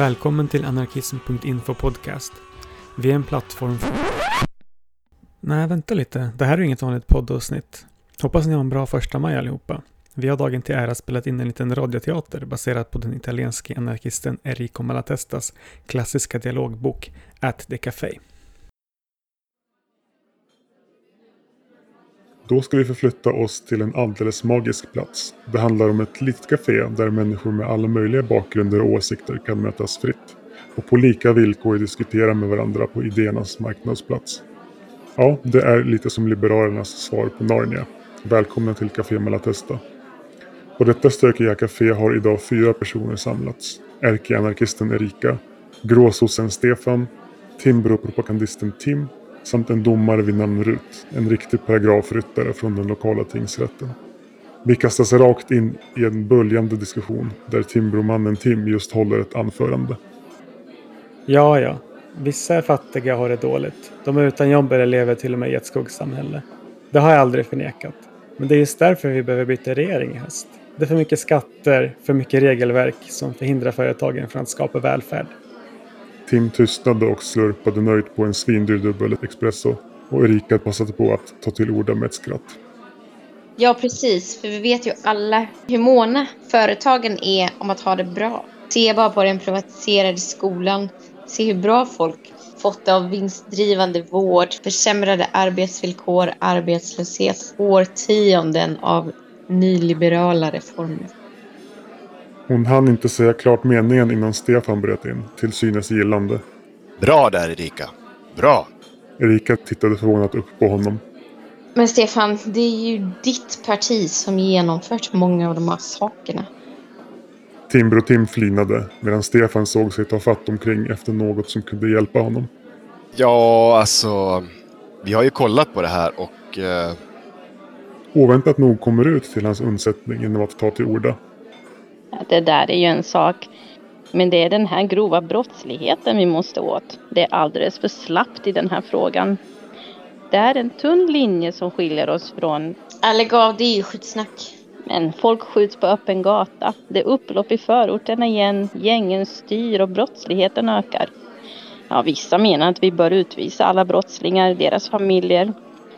Välkommen till anarkism.info podcast. Vi är en plattform för... Nej, vänta lite. Det här är inget vanligt poddavsnitt. Hoppas ni har en bra första maj allihopa. Vi har dagen till ära spelat in en liten radioteater baserad på den italienske anarkisten Enrico Malatestas klassiska dialogbok At the Café. Då ska vi förflytta oss till en alldeles magisk plats. Det handlar om ett litet café där människor med alla möjliga bakgrunder och åsikter kan mötas fritt. Och på lika villkor diskutera med varandra på idéernas marknadsplats. Ja, det är lite som Liberalernas svar på Narnia. Välkomna till Café Malatesta. På detta stökiga café har idag fyra personer samlats. Ärkeanarkisten Erika, gråsossen Stefan, Timbro-propagandisten Tim samt en domare vid namn Rut, en riktig paragrafryttare från den lokala tingsrätten. Vi kastas rakt in i en böljande diskussion där Timbromannen Tim just håller ett anförande. Ja, ja. Vissa är fattiga och har det dåligt. De är utan jobb eller lever till och med i ett skuggsamhälle. Det har jag aldrig förnekat. Men det är just därför vi behöver byta regering i höst. Det är för mycket skatter, för mycket regelverk som förhindrar företagen från att skapa välfärd. Tim tystnade och slurpade nöjt på en svindyr dubbel espresso och Erika passade på att ta till orda med ett skratt. Ja, precis. För vi vet ju alla hur måna företagen är om att ha det bra. Se bara på den privatiserade skolan. Se hur bra folk fått det av vinstdrivande vård, försämrade arbetsvillkor, arbetslöshet, årtionden av nyliberala reformer. Hon hann inte säga klart meningen innan Stefan bröt in, till synes gillande. Bra där Erika. Bra. Erika tittade förvånat upp på honom. Men Stefan, det är ju ditt parti som genomfört många av de här sakerna. Timbro Tim flinade medan Stefan såg sig ta fatt omkring efter något som kunde hjälpa honom. Ja, alltså. Vi har ju kollat på det här och... Eh, Oväntat nog kommer ut till hans undsättning genom att ta till orda. Det där är ju en sak. Men det är den här grova brottsligheten vi måste åt. Det är alldeles för slappt i den här frågan. Det är en tunn linje som skiljer oss från... Lägg av, det är ju skitsnack. Men folk skjuts på öppen gata. Det är upplopp i förorterna igen. Gängen styr och brottsligheten ökar. Ja, vissa menar att vi bör utvisa alla brottslingar, deras familjer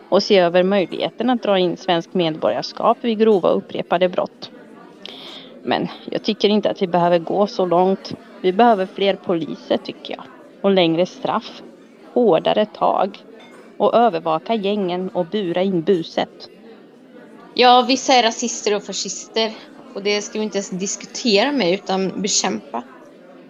och se över möjligheten att dra in svensk medborgarskap vid grova upprepade brott. Men jag tycker inte att vi behöver gå så långt. Vi behöver fler poliser tycker jag. Och längre straff. Hårdare tag. Och övervaka gängen och bura in buset. Ja, vissa är rasister och fascister. Och det ska vi inte ens diskutera med utan bekämpa.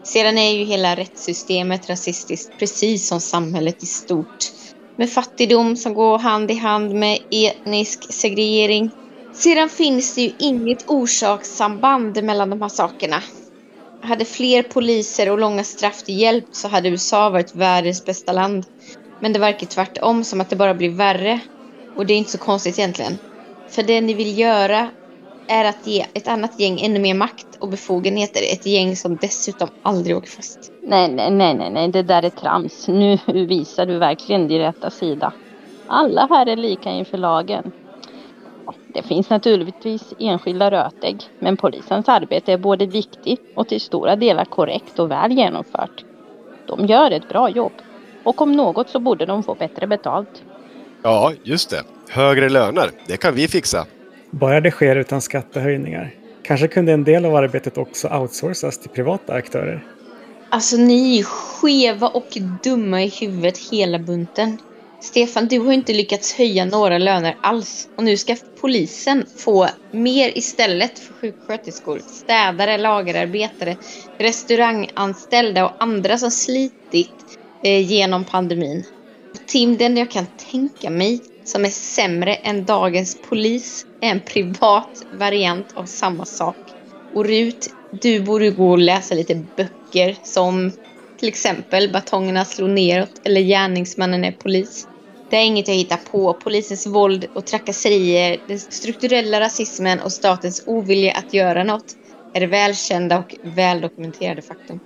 Sedan är ju hela rättssystemet rasistiskt, precis som samhället i stort. Med fattigdom som går hand i hand med etnisk segregering. Sedan finns det ju inget orsakssamband mellan de här sakerna. Hade fler poliser och långa straff hjälpt så hade USA varit världens bästa land. Men det verkar tvärtom som att det bara blir värre. Och det är inte så konstigt egentligen. För det ni vill göra är att ge ett annat gäng ännu mer makt och befogenheter. Ett gäng som dessutom aldrig åker fast. Nej, nej, nej, nej, nej, det där är trams. Nu visar du verkligen din rätta sida. Alla här är lika inför lagen. Det finns naturligtvis enskilda rötägg, men polisens arbete är både viktigt och till stora delar korrekt och väl genomfört. De gör ett bra jobb. Och om något så borde de få bättre betalt. ja, just det. Högre löner. Det kan vi fixa. Bara det sker utan skattehöjningar. Kanske kunde en del av arbetet också outsourcas till privata aktörer. Alltså ni är skeva och dumma i huvudet hela bunten. Stefan, du har inte lyckats höja några löner alls. Och nu ska polisen få mer istället för sjuksköterskor, städare, lagerarbetare, restauranganställda och andra som slitit eh, genom pandemin. Tim, den jag kan tänka mig som är sämre än dagens polis är en privat variant av samma sak. Och Rut, du borde gå och läsa lite böcker som till exempel Batongerna slår neråt eller Gärningsmannen är polis. Det är inget jag hittar på. Polisens våld och trakasserier, den strukturella rasismen och statens ovilja att göra något är välkända och väldokumenterade faktum.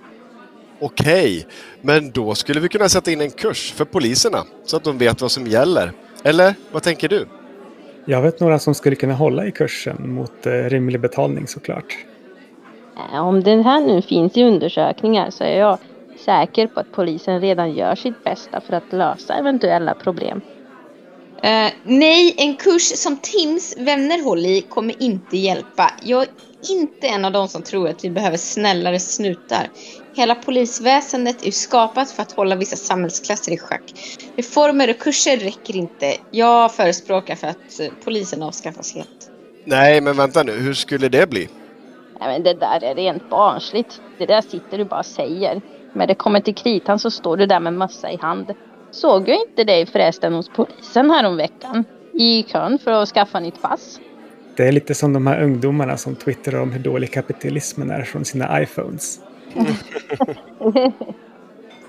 Okej, men då skulle vi kunna sätta in en kurs för poliserna så att de vet vad som gäller. Eller vad tänker du? Jag vet några som skulle kunna hålla i kursen mot eh, rimlig betalning såklart. Om det här nu finns i undersökningar så är jag säker på att polisen redan gör sitt bästa för att lösa eventuella problem. Eh, nej, en kurs som Tims vänner håller i kommer inte hjälpa. Jag är inte en av de som tror att vi behöver snällare snutar. Hela polisväsendet är skapat för att hålla vissa samhällsklasser i schack. Reformer och kurser räcker inte. Jag förespråkar för att eh, polisen avskaffas helt. Nej, men vänta nu. Hur skulle det bli? Nej, men det där är rent barnsligt. Det där sitter du bara och säger. Men det kommer till kritan så står du där med mössa i hand. Såg jag inte dig förresten hos polisen häromveckan? I kön för att skaffa nytt pass. Det är lite som de här ungdomarna som twittrar om hur dålig kapitalismen är från sina iPhones.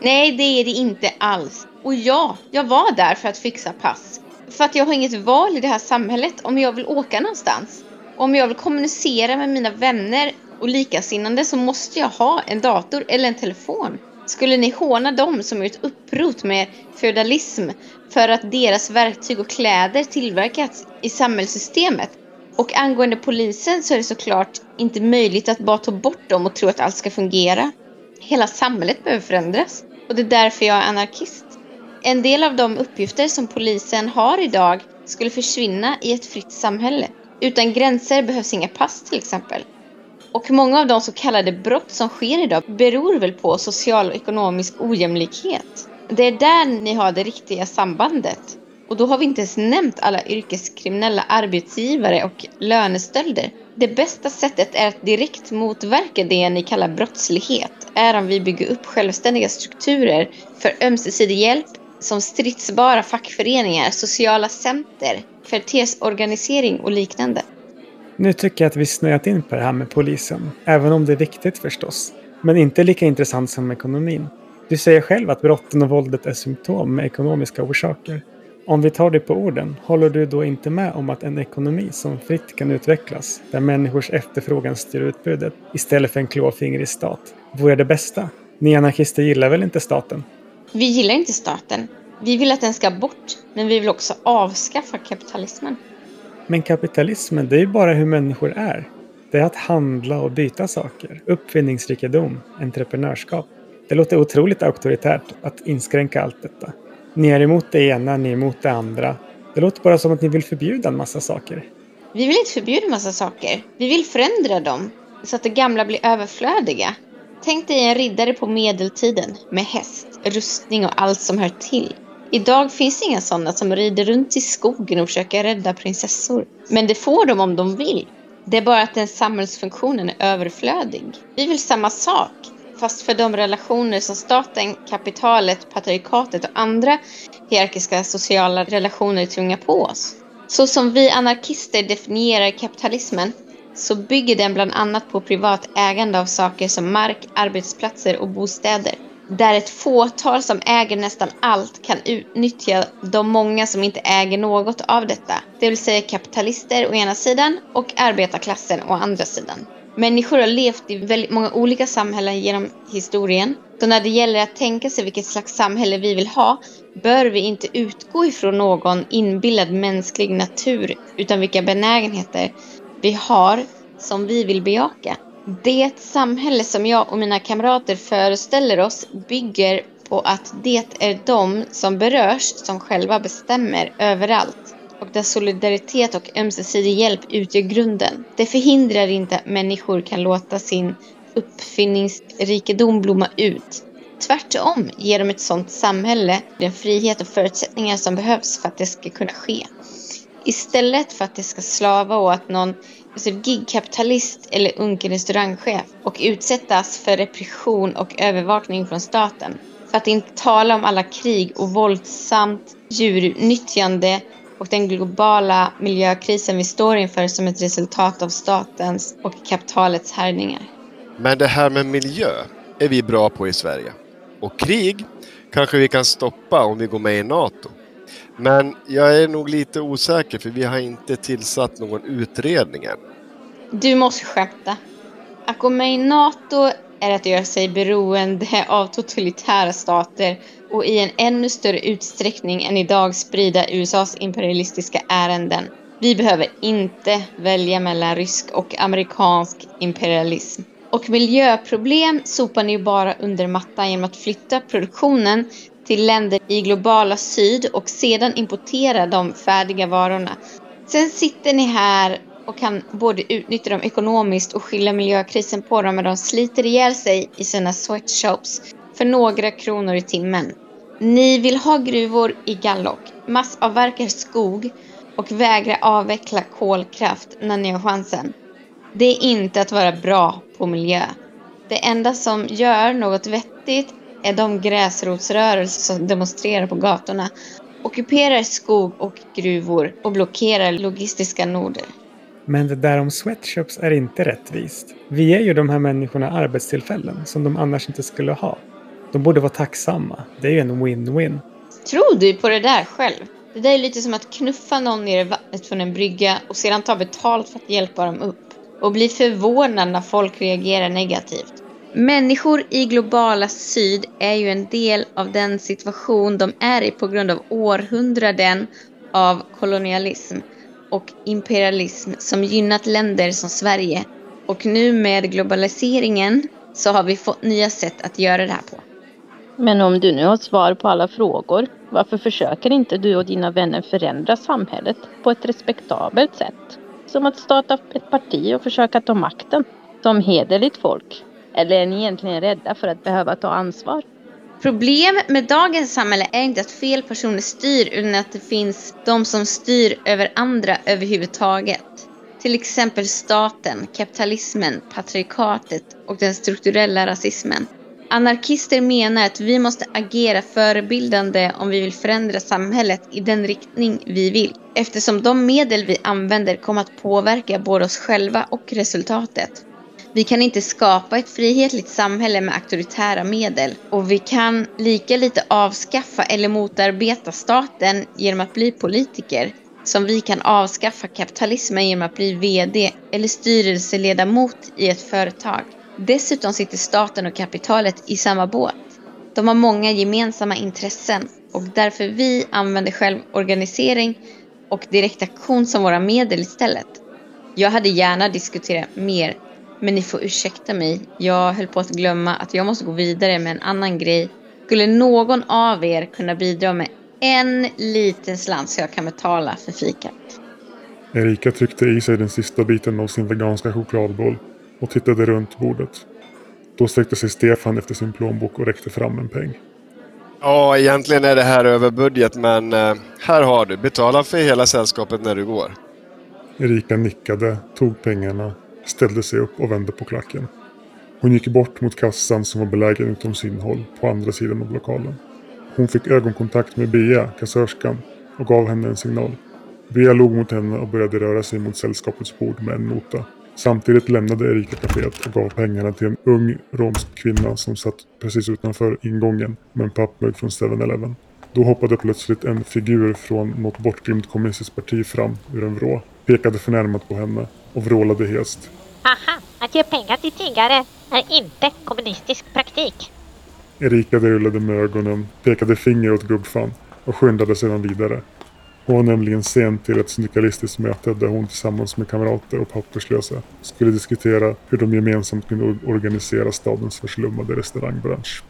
Nej, det är det inte alls. Och ja, jag var där för att fixa pass. För att jag har inget val i det här samhället om jag vill åka någonstans. Om jag vill kommunicera med mina vänner och likasinnande så måste jag ha en dator eller en telefon. Skulle ni håna dem som gjort upprot med feudalism för att deras verktyg och kläder tillverkats i samhällssystemet? Och angående polisen så är det såklart inte möjligt att bara ta bort dem och tro att allt ska fungera. Hela samhället behöver förändras. Och det är därför jag är anarkist. En del av de uppgifter som polisen har idag skulle försvinna i ett fritt samhälle. Utan gränser behövs inga pass till exempel. Och många av de så kallade brott som sker idag beror väl på social och ekonomisk ojämlikhet. Det är där ni har det riktiga sambandet. Och då har vi inte ens nämnt alla yrkeskriminella arbetsgivare och lönestölder. Det bästa sättet är att direkt motverka det ni kallar brottslighet är om vi bygger upp självständiga strukturer för ömsesidig hjälp som stridsbara fackföreningar, sociala center, kvartersorganisering och liknande. Nu tycker jag att vi snöat in på det här med polisen, även om det är viktigt förstås. Men inte lika intressant som ekonomin. Du säger själv att brotten och våldet är symptom med ekonomiska orsaker. Om vi tar det på orden, håller du då inte med om att en ekonomi som fritt kan utvecklas, där människors efterfrågan styr utbudet, istället för en klåfingrig stat, vore det bästa? Ni anarkister gillar väl inte staten? Vi gillar inte staten. Vi vill att den ska bort, men vi vill också avskaffa kapitalismen. Men kapitalismen, det är ju bara hur människor är. Det är att handla och byta saker, uppfinningsrikedom, entreprenörskap. Det låter otroligt auktoritärt att inskränka allt detta. Ni är emot det ena, ni är emot det andra. Det låter bara som att ni vill förbjuda en massa saker. Vi vill inte förbjuda en massa saker. Vi vill förändra dem så att det gamla blir överflödiga. Tänk dig en riddare på medeltiden med häst, rustning och allt som hör till. Idag finns inga sådana som rider runt i skogen och försöker rädda prinsessor. Men det får de om de vill. Det är bara att den samhällsfunktionen är överflödig. Vi vill samma sak, fast för de relationer som staten, kapitalet, patriarkatet och andra hierarkiska sociala relationer tvingar på oss. Så som vi anarkister definierar kapitalismen så bygger den bland annat på privat ägande av saker som mark, arbetsplatser och bostäder. Där ett fåtal som äger nästan allt kan utnyttja de många som inte äger något av detta. Det vill säga kapitalister å ena sidan och arbetarklassen å andra sidan. Människor har levt i väldigt många olika samhällen genom historien. Så när det gäller att tänka sig vilket slags samhälle vi vill ha bör vi inte utgå ifrån någon inbillad mänsklig natur utan vilka benägenheter vi har som vi vill bejaka. Det samhälle som jag och mina kamrater föreställer oss bygger på att det är de som berörs som själva bestämmer överallt och där solidaritet och ömsesidig hjälp utgör grunden. Det förhindrar inte att människor kan låta sin uppfinningsrikedom blomma ut. Tvärtom ger de ett sådant samhälle den frihet och förutsättningar som behövs för att det ska kunna ske. Istället för att det ska slava åt någon alltså gigkapitalist eller unken restaurangchef och utsättas för repression och övervakning från staten. För att inte tala om alla krig och våldsamt djurnyttjande och den globala miljökrisen vi står inför som ett resultat av statens och kapitalets härjningar. Men det här med miljö är vi bra på i Sverige. Och krig kanske vi kan stoppa om vi går med i NATO. Men jag är nog lite osäker för vi har inte tillsatt någon utredning än. Du måste skämta. Att gå med i NATO är att göra sig beroende av totalitära stater och i en ännu större utsträckning än idag sprida USAs imperialistiska ärenden. Vi behöver inte välja mellan rysk och amerikansk imperialism. Och miljöproblem sopar ni ju bara under mattan genom att flytta produktionen till länder i globala syd och sedan importera de färdiga varorna. Sen sitter ni här och kan både utnyttja dem ekonomiskt och skylla miljökrisen på dem, men de sliter ihjäl sig i sina sweatshops för några kronor i timmen. Ni vill ha gruvor i Gallock, massavverkar skog och vägra avveckla kolkraft när ni har chansen. Det är inte att vara bra på miljö. Det enda som gör något vettigt de gräsrotsrörelser som demonstrerar på gatorna, ockuperar skog och gruvor och blockerar logistiska noder. Men det där om sweatshops är inte rättvist. Vi ger ju de här människorna arbetstillfällen som de annars inte skulle ha. De borde vara tacksamma. Det är ju en win-win. Tror du på det där själv? Det där är lite som att knuffa någon ner i vattnet från en brygga och sedan ta betalt för att hjälpa dem upp. Och bli förvånad när folk reagerar negativt. Människor i globala syd är ju en del av den situation de är i på grund av århundraden av kolonialism och imperialism som gynnat länder som Sverige. Och nu med globaliseringen så har vi fått nya sätt att göra det här på. Men om du nu har svar på alla frågor, varför försöker inte du och dina vänner förändra samhället på ett respektabelt sätt? Som att starta ett parti och försöka ta makten. Som hederligt folk. Eller är ni egentligen rädda för att behöva ta ansvar? Problemet med dagens samhälle är inte att fel personer styr utan att det finns de som styr över andra överhuvudtaget. Till exempel staten, kapitalismen, patriarkatet och den strukturella rasismen. Anarkister menar att vi måste agera förebildande om vi vill förändra samhället i den riktning vi vill. Eftersom de medel vi använder kommer att påverka både oss själva och resultatet. Vi kan inte skapa ett frihetligt samhälle med auktoritära medel och vi kan lika lite avskaffa eller motarbeta staten genom att bli politiker som vi kan avskaffa kapitalismen genom att bli VD eller styrelseledamot i ett företag. Dessutom sitter staten och kapitalet i samma båt. De har många gemensamma intressen och därför vi använder självorganisering och direktaktion som våra medel istället. Jag hade gärna diskuterat mer men ni får ursäkta mig. Jag höll på att glömma att jag måste gå vidare med en annan grej. Skulle någon av er kunna bidra med en liten slant så jag kan betala för fikat? Erika tryckte i sig den sista biten av sin veganska chokladboll och tittade runt bordet. Då sträckte sig Stefan efter sin plånbok och räckte fram en peng. Ja, egentligen är det här över budget men eh, här har du. Betala för hela sällskapet när du går. Erika nickade, tog pengarna ställde sig upp och vände på klacken. Hon gick bort mot kassan som var belägen utom synhåll på andra sidan av lokalen. Hon fick ögonkontakt med Bea, kassörskan, och gav henne en signal. Bea log mot henne och började röra sig mot sällskapets bord med en nota. Samtidigt lämnade Erika kaféet och gav pengarna till en ung romsk kvinna som satt precis utanför ingången med en pappmugg från 7-Eleven. Då hoppade plötsligt en figur från något bortglömt kommunistiskt parti fram ur en vrå, pekade förnärmat på henne och vrålade hest. Haha, att ge pengar till tiggare är inte kommunistisk praktik. Erika rullade med ögonen, pekade finger åt gubbfan och skyndade sedan vidare. Hon var nämligen sen till ett syndikalistiskt möte där hon tillsammans med kamrater och papperslösa skulle diskutera hur de gemensamt kunde organisera stadens förslummade restaurangbransch.